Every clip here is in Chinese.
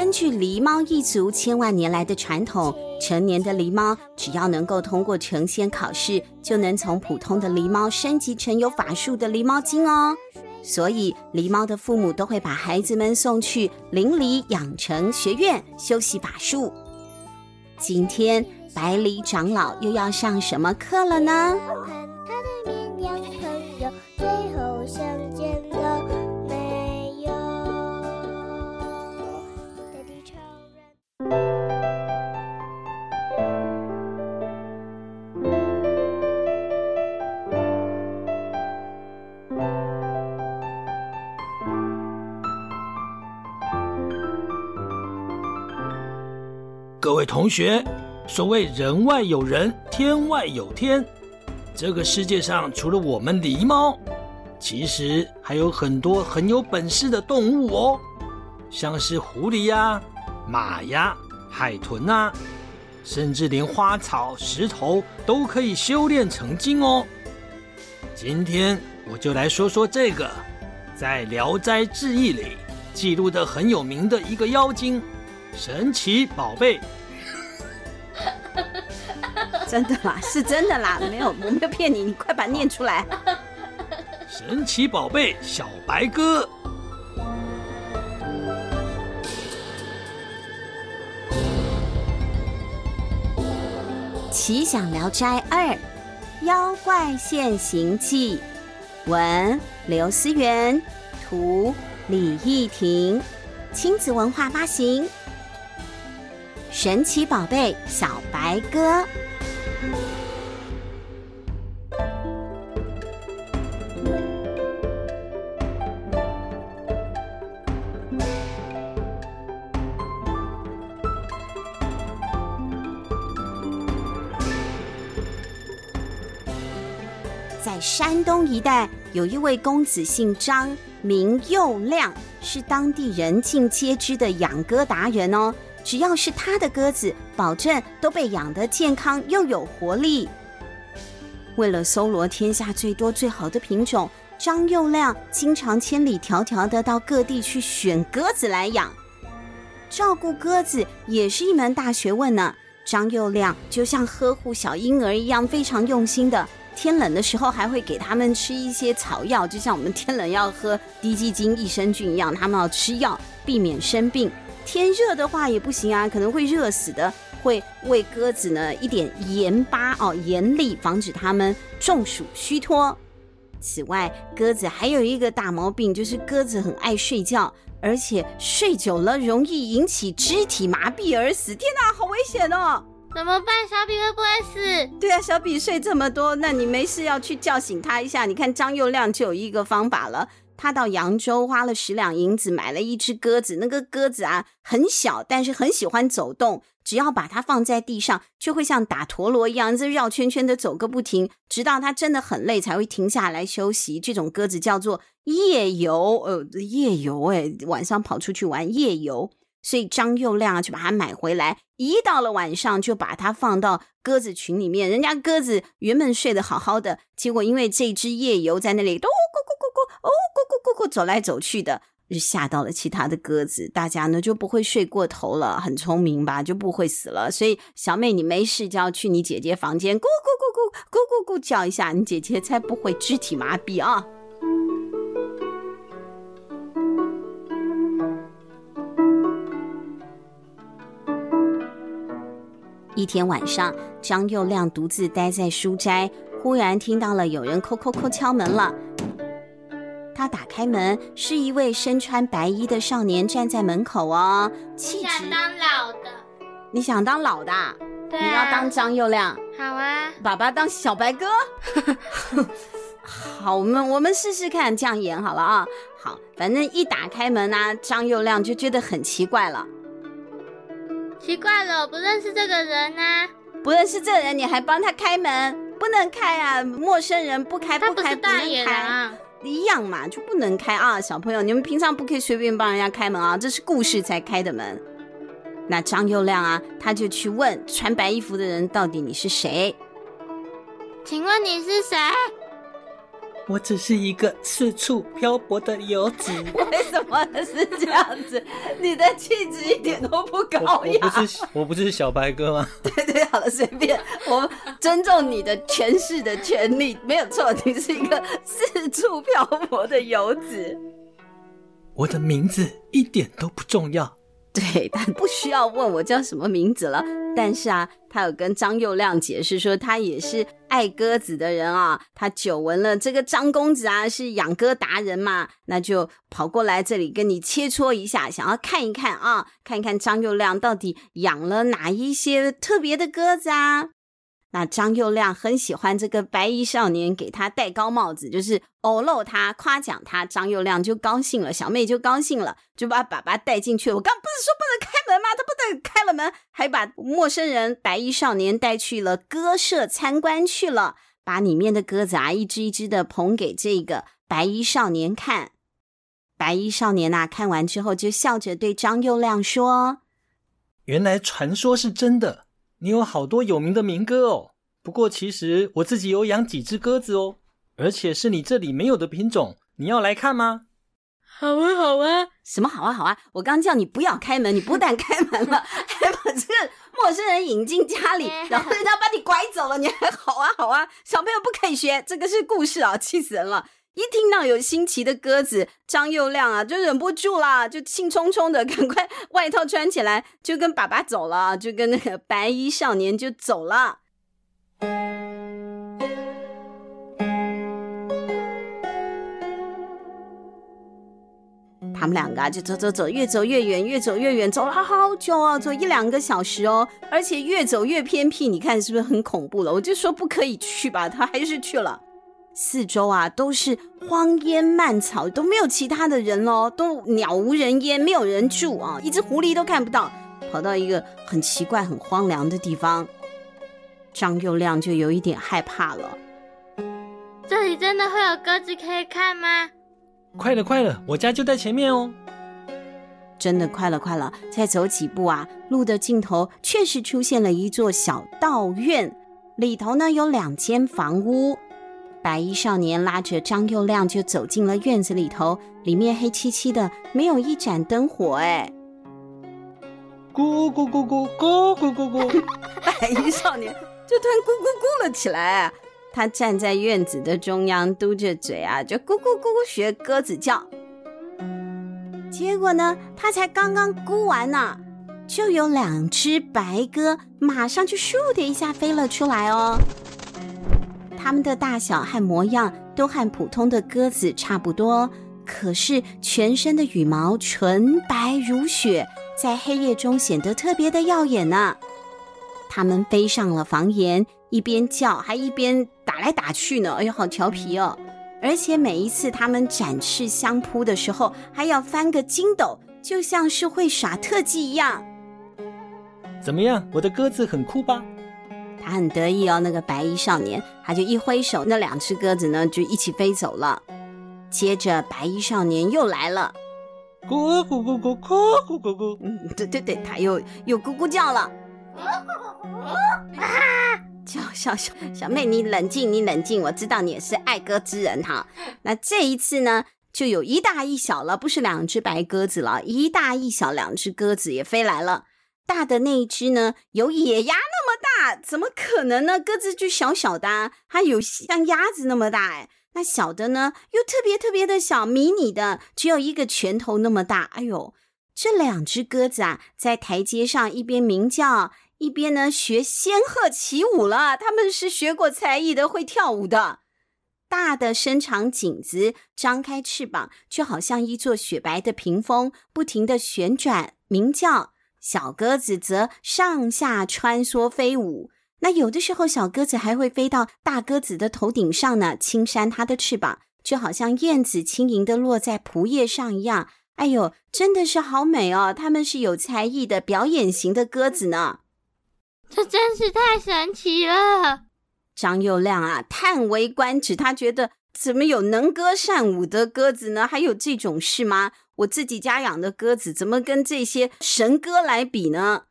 根据狸猫一族千万年来的传统，成年的狸猫只要能够通过成仙考试，就能从普通的狸猫升级成有法术的狸猫精哦。所以，狸猫的父母都会把孩子们送去灵狸养成学院修习法术。今天，百里长老又要上什么课了呢？学，所谓人外有人，天外有天。这个世界上除了我们狸猫，其实还有很多很有本事的动物哦，像是狐狸呀、马呀、海豚呐，甚至连花草、石头都可以修炼成精哦。今天我就来说说这个，在《聊斋志异》里记录的很有名的一个妖精。神奇宝贝，真的啦，是真的啦，没有，我没有骗你，你快把它念出来。神奇宝贝小白鸽，奇想聊斋二，妖怪现形记，文刘思源，图李义婷，亲子文化发行。神奇宝贝小白鸽，东一带，有一位公子姓张，名又亮，是当地人尽皆知的养鸽达人哦。只要是他的鸽子，保证都被养得健康又有活力。为了搜罗天下最多最好的品种，张又亮经常千里迢迢的到各地去选鸽子来养。照顾鸽子也是一门大学问呢。张又亮就像呵护小婴儿一样，非常用心的。天冷的时候，还会给他们吃一些草药，就像我们天冷要喝滴鸡精、益生菌一样，他们要吃药，避免生病。天热的话也不行啊，可能会热死的。会喂鸽子呢一点盐巴哦，盐粒，防止它们中暑虚脱。此外，鸽子还有一个大毛病，就是鸽子很爱睡觉，而且睡久了容易引起肢体麻痹而死。天哪，好危险哦！怎么办？小比会不会死？对啊，小比睡这么多，那你没事要去叫醒他一下。你看张又亮就有一个方法了。他到扬州花了十两银子买了一只鸽子，那个鸽子啊很小，但是很喜欢走动。只要把它放在地上，就会像打陀螺一样，这绕圈圈的走个不停，直到它真的很累才会停下来休息。这种鸽子叫做夜游，呃，夜游，哎，晚上跑出去玩夜游。所以张又亮，就把它买回来，一到了晚上就把它放到鸽子群里面。人家鸽子原本睡得好好的，结果因为这只夜游在那里都咕咕咕咕，哦咕咕咕咕走来走去的，就吓到了其他的鸽子。大家呢就不会睡过头了，很聪明吧，就不会死了。所以小妹你没事就要去你姐姐房间，咕咕咕咕咕咕咕叫一下，你姐姐才不会肢体麻痹啊。一天晚上，张佑亮独自待在书斋，忽然听到了有人叩叩叩敲门了。他打开门，是一位身穿白衣的少年站在门口哦，气质。想当老的？你想当老的？对啊。你要当张佑亮？好啊。爸爸当小白鸽？好，我们我们试试看，这样演好了啊。好，反正一打开门啊，张佑亮就觉得很奇怪了。奇怪了，我不认识这个人啊！不认识这个人，你还帮他开门？不能开啊！陌生人不开不开，不能开啊，一样嘛，就不能开啊！小朋友，你们平常不可以随便帮人家开门啊，这是故事才开的门。那张又亮啊，他就去问穿白衣服的人，到底你是谁？请问你是谁？我只是一个四处漂泊的游子。为什么是这样子？你的气质一点都不高雅。我，我不是我不是小白哥吗？对对，好了，随便。我尊重你的诠释的权利，没有错。你是一个四处漂泊的游子。我的名字一点都不重要。对，他不需要问我叫什么名字了。但是啊，他有跟张佑亮解释说，他也是爱鸽子的人啊。他久闻了这个张公子啊是养鸽达人嘛，那就跑过来这里跟你切磋一下，想要看一看啊，看一看张佑亮到底养了哪一些特别的鸽子啊。那张佑亮很喜欢这个白衣少年给他戴高帽子，就是偶露他、夸奖他，张佑亮就高兴了，小妹就高兴了，就把爸爸带进去了。我刚不是说不能开门吗？他不但开了门，还把陌生人白衣少年带去了鸽舍参观去了，把里面的鸽子啊一只一只的捧给这个白衣少年看。白衣少年呐、看完之后就笑着对张佑亮说：“原来传说是真的。”你有好多有名的民歌哦，不过其实我自己有养几只鸽子哦，而且是你这里没有的品种。你要来看吗？好啊，好啊。什么好啊，好啊？我刚叫你不要开门，你不但开门了，还把这个陌生人引进家里，然后人家把你拐走了，你还好啊，好啊？小朋友不可以学，这个是故事啊，气死人了。一听到有新奇的鸽子，张幼亮啊就忍不住了，就兴冲冲的 赶快外套穿起来，就跟爸爸走了，就跟那个白衣少年就走了。他们两个啊就走走走，越走越远，越走越远，走了好久哦，走一两个小时哦，而且越走越偏僻，你看是不是很恐怖了？我就说不可以去吧，他还是去了。四周啊都是荒烟蔓草，都没有其他的人喽，都鸟无人烟，没有人住啊，一只狐狸都看不到。跑到一个很奇怪、很荒凉的地方，张幼亮就有一点害怕了。这里真的会有鸽子可以看吗？快了，快了，我家就在前面哦。真的快了，快了，再走几步啊，路的尽头确实出现了一座小道院，里头呢有两间房屋。白衣少年拉着张又亮就走进了院子里头，里面黑漆漆的，没有一盏灯火。哎，咕咕咕咕咕咕咕咕，白衣少年就突然咕咕咕了起来。他站在院子的中央，嘟着嘴啊，就咕咕咕咕学鸽子叫。结果呢，他才刚刚咕完呢，就有两只白鸽马上就咻的一下飞了出来哦。它们的大小和模样都和普通的鸽子差不多，可是全身的羽毛纯白如雪，在黑夜中显得特别的耀眼呢。它们飞上了房檐，一边叫还一边打来打去呢。哎呦，好调皮哦！而且每一次它们展翅相扑的时候，还要翻个筋斗，就像是会耍特技一样。怎么样，我的鸽子很酷吧？他很得意哦，那个白衣少年，他就一挥手，那两只鸽子呢就一起飞走了。接着，白衣少年又来了，咕咕咕咕咕咕咕咕，嗯，对对对，他又又咕咕叫了，啊！叫小小小妹，你冷静，你冷静，我知道你也是爱鸽之人哈。那这一次呢，就有一大一小了，不是两只白鸽子了，一大一小两只鸽子也飞来了。大的那一只呢，有野鸭那么大，怎么可能呢？鸽子就小小的啊，它有像鸭子那么大哎。那小的呢，又特别特别的小，迷你的，只有一个拳头那么大。哎呦，这两只鸽子啊，在台阶上一边鸣叫，一边呢学仙鹤起舞了。他们是学过才艺的，会跳舞的。大的伸长颈子，张开翅膀，就好像一座雪白的屏风，不停地旋转鸣叫。小鸽子则上下穿梭飞舞，那有的时候小鸽子还会飞到大鸽子的头顶上呢，轻扇它的翅膀，就好像燕子轻盈的落在蒲叶上一样。哎呦，真的是好美哦！它们是有才艺的表演型的鸽子呢，这真是太神奇了。张幼亮啊，叹为观止，他觉得怎么有能歌善舞的鸽子呢？还有这种事吗？我自己家养的鸽子怎么跟这些神鸽来比呢？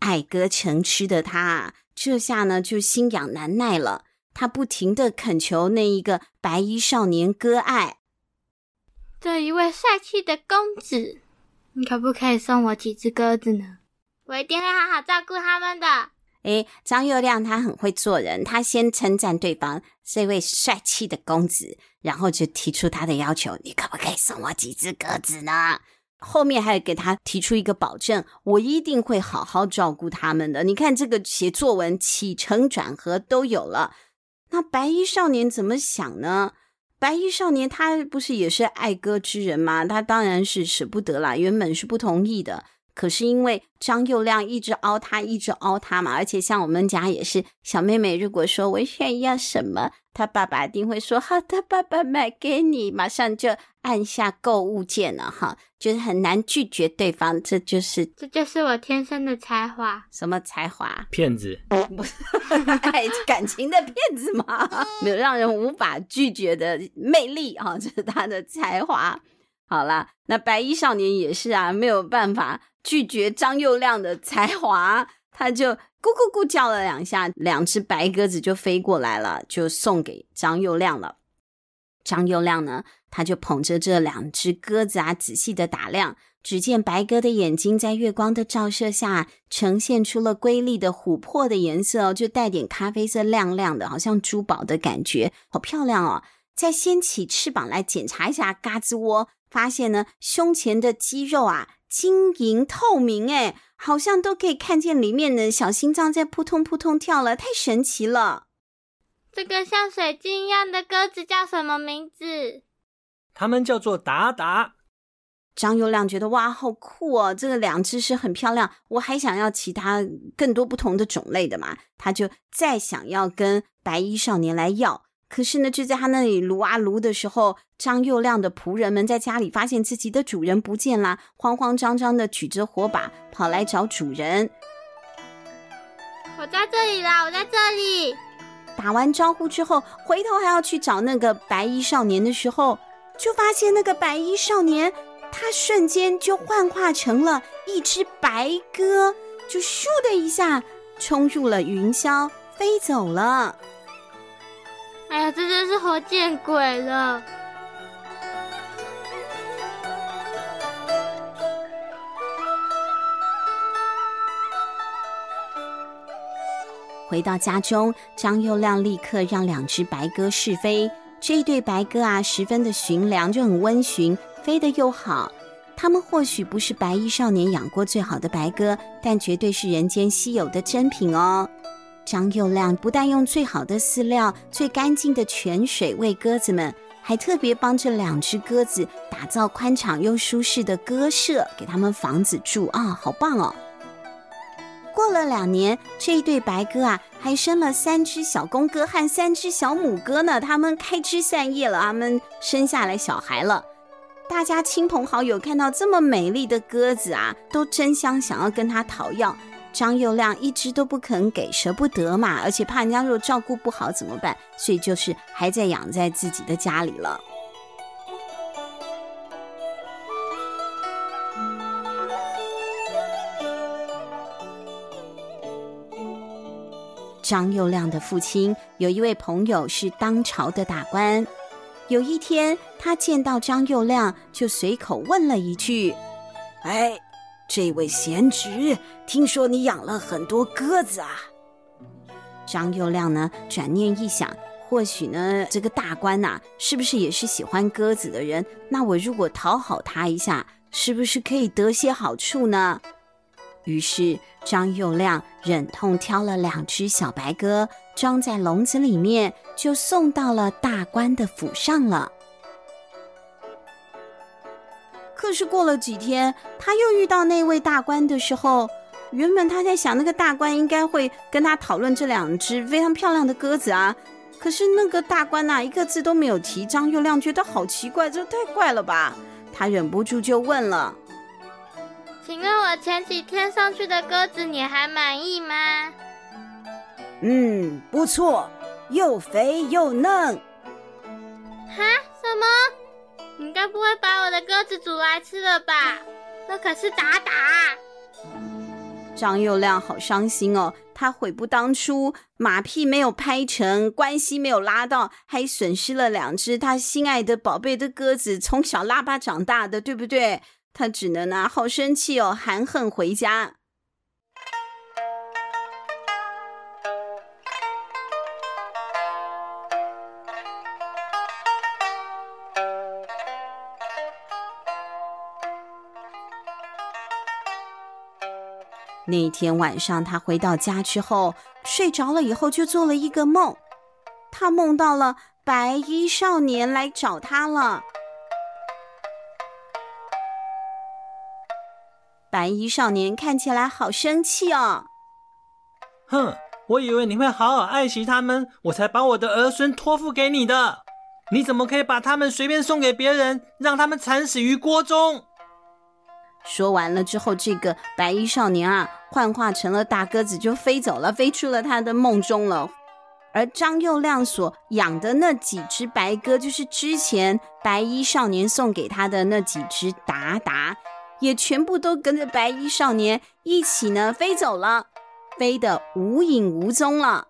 爱鸽成痴的他，这下呢就心痒难耐了。他不停地恳求那一个白衣少年割爱。这一位帅气的公子，你可不可以送我几只鸽子呢？我一定会好好照顾他们的。诶，张又亮他很会做人，他先称赞对方这位帅气的公子，然后就提出他的要求：你可不可以送我几只鸽子呢？后面还给他提出一个保证：我一定会好好照顾他们的。你看这个写作文起承转合都有了。那白衣少年怎么想呢？白衣少年他不是也是爱鸽之人吗？他当然是舍不得啦，原本是不同意的。可是因为张佑亮一直凹他，一直凹他嘛，而且像我们家也是，小妹妹如果说我想要什么，他爸爸一定会说好的，爸爸买给你，马上就按下购物键了哈，就是很难拒绝对方，这就是这就是我天生的才华。什么才华？骗子？不是爱感情的骗子吗？没有让人无法拒绝的魅力啊，这是他的才华。好啦，那白衣少年也是啊，没有办法拒绝张又亮的才华，他就咕咕咕叫了两下，两只白鸽子就飞过来了，就送给张又亮了。张又亮呢，他就捧着这两只鸽子啊，仔细的打量，只见白鸽的眼睛在月光的照射下，呈现出了瑰丽的琥珀的颜色，就带点咖啡色，亮亮的，好像珠宝的感觉，好漂亮哦。再掀起翅膀来检查一下嘎吱窝。发现呢，胸前的肌肉啊，晶莹透明，哎，好像都可以看见里面的小心脏在扑通扑通跳了，太神奇了！这个像水晶一样的鸽子叫什么名字？它们叫做达达。张友亮觉得哇，好酷哦！这个两只是很漂亮，我还想要其他更多不同的种类的嘛，他就再想要跟白衣少年来要。可是呢，就在他那里撸啊撸的时候，张又亮的仆人们在家里发现自己的主人不见了，慌慌张张的举着火把跑来找主人。我在这里啦，我在这里。打完招呼之后，回头还要去找那个白衣少年的时候，就发现那个白衣少年，他瞬间就幻化成了一只白鸽，就咻的一下冲入了云霄，飞走了。哎呀，这真是活见鬼了！回到家中，张又亮立刻让两只白鸽试飞。这一对白鸽啊，十分的驯良，就很温驯，飞得又好。它们或许不是白衣少年养过最好的白鸽，但绝对是人间稀有的珍品哦。张又亮不但用最好的饲料、最干净的泉水喂鸽子们，还特别帮这两只鸽子打造宽敞又舒适的鸽舍，给他们房子住啊，好棒哦！过了两年，这对白鸽啊，还生了三只小公鸽和三只小母鸽呢。他们开枝散叶了，他们生下来小孩了。大家亲朋好友看到这么美丽的鸽子啊，都争相想要跟他讨要。张又亮一直都不肯给，舍不得嘛，而且怕人家若照顾不好怎么办，所以就是还在养在自己的家里了。张又亮的父亲有一位朋友是当朝的大官，有一天他见到张又亮，就随口问了一句：“哎。”这位贤侄，听说你养了很多鸽子啊？张又亮呢，转念一想，或许呢，这个大官呐、是不是也是喜欢鸽子的人？那我如果讨好他一下，是不是可以得些好处呢？于是张又亮忍痛挑了两只小白鸽，装在笼子里面，就送到了大官的府上了。可是过了几天，他又遇到那位大官的时候，原本他在想，那个大官应该会跟他讨论这两只非常漂亮的鸽子啊。可是那个大官呐，一个字都没有提。张又亮觉得好奇怪，这太怪了吧？他忍不住就问了：“请问我前几天上去的鸽子，你还满意吗？”“嗯，不错，又肥又嫩。”“哈？什么？”你该不会把我的鸽子煮来吃了吧？那可是达达。张佑亮好伤心哦，他悔不当初，马屁没有拍成，关系没有拉到，还损失了两只他心爱的宝贝的鸽子，从小拉巴长大的，对不对？他只能啊，好生气哦，含恨回家。那天晚上，他回到家之后睡着了，以后就做了一个梦。他梦到了白衣少年来找他了。白衣少年看起来好生气哦。哼，我以为你会好好爱惜他们，我才把我的儿孙托付给你的。你怎么可以把他们随便送给别人，让他们惨死于锅中？说完了之后，这个白衣少年啊，幻化成了大鸽子，就飞走了，飞出了他的梦中了。而张佑亮所养的那几只白鸽，就是之前白衣少年送给他的那几只达达，也全部都跟着白衣少年一起呢飞走了，飞得无影无踪了。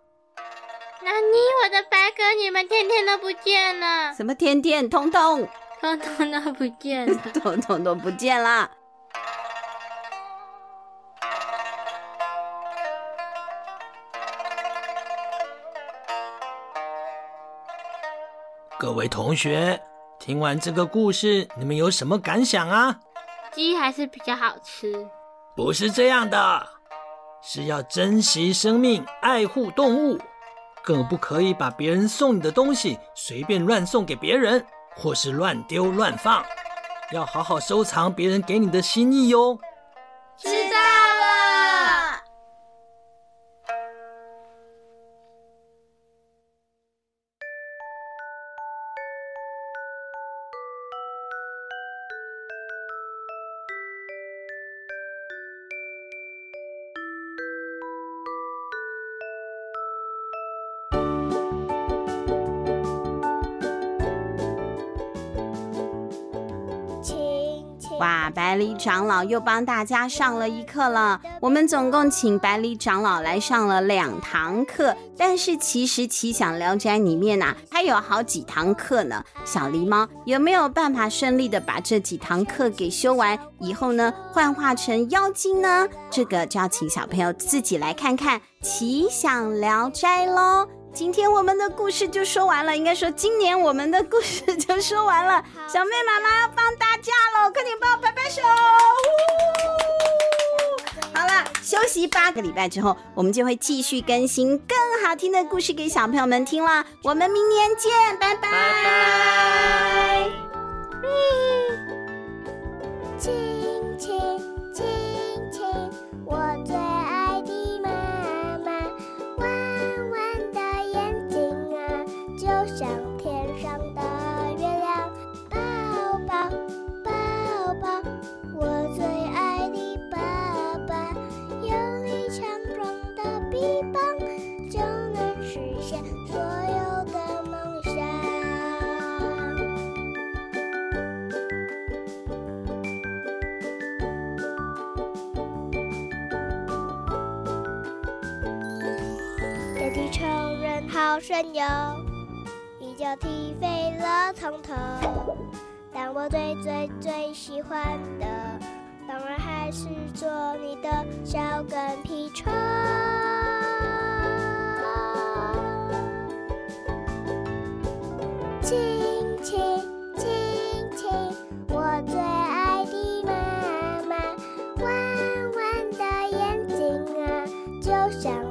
那你我的白鸽，你们天天都不见了？什么天天？通通，通通都不见了，通通都不见了。各位同学，听完这个故事，你们有什么感想啊？鸡还是比较好吃。不是这样的，是要珍惜生命，爱护动物，更不可以把别人送你的东西随便乱送给别人，或是乱丢乱放，要好好收藏别人给你的心意哟。哇，百里长老又帮大家上了一课了。我们总共请百里长老来上了两堂课，但是其实《奇想聊斋》里面啊，还有好几堂课呢。小狸猫有没有办法顺利的把这几堂课给修完以后呢，幻化成妖精呢？这个就要请小朋友自己来看看《奇想聊斋》喽。今天我们的故事就说完了，应该说今年我们的故事就说完了。小妹妈妈要放大假了，快点帮我拍拍手！好了，休息八个礼拜之后，我们就会继续更新更好听的故事给小朋友们听了。我们明年见，拜拜。拜拜。亲你承人好神游，一脚踢飞了从头。但我最最最喜欢的，当然还是做你的小跟屁虫。亲亲亲亲，我最爱的妈妈，弯弯的眼睛啊，就像。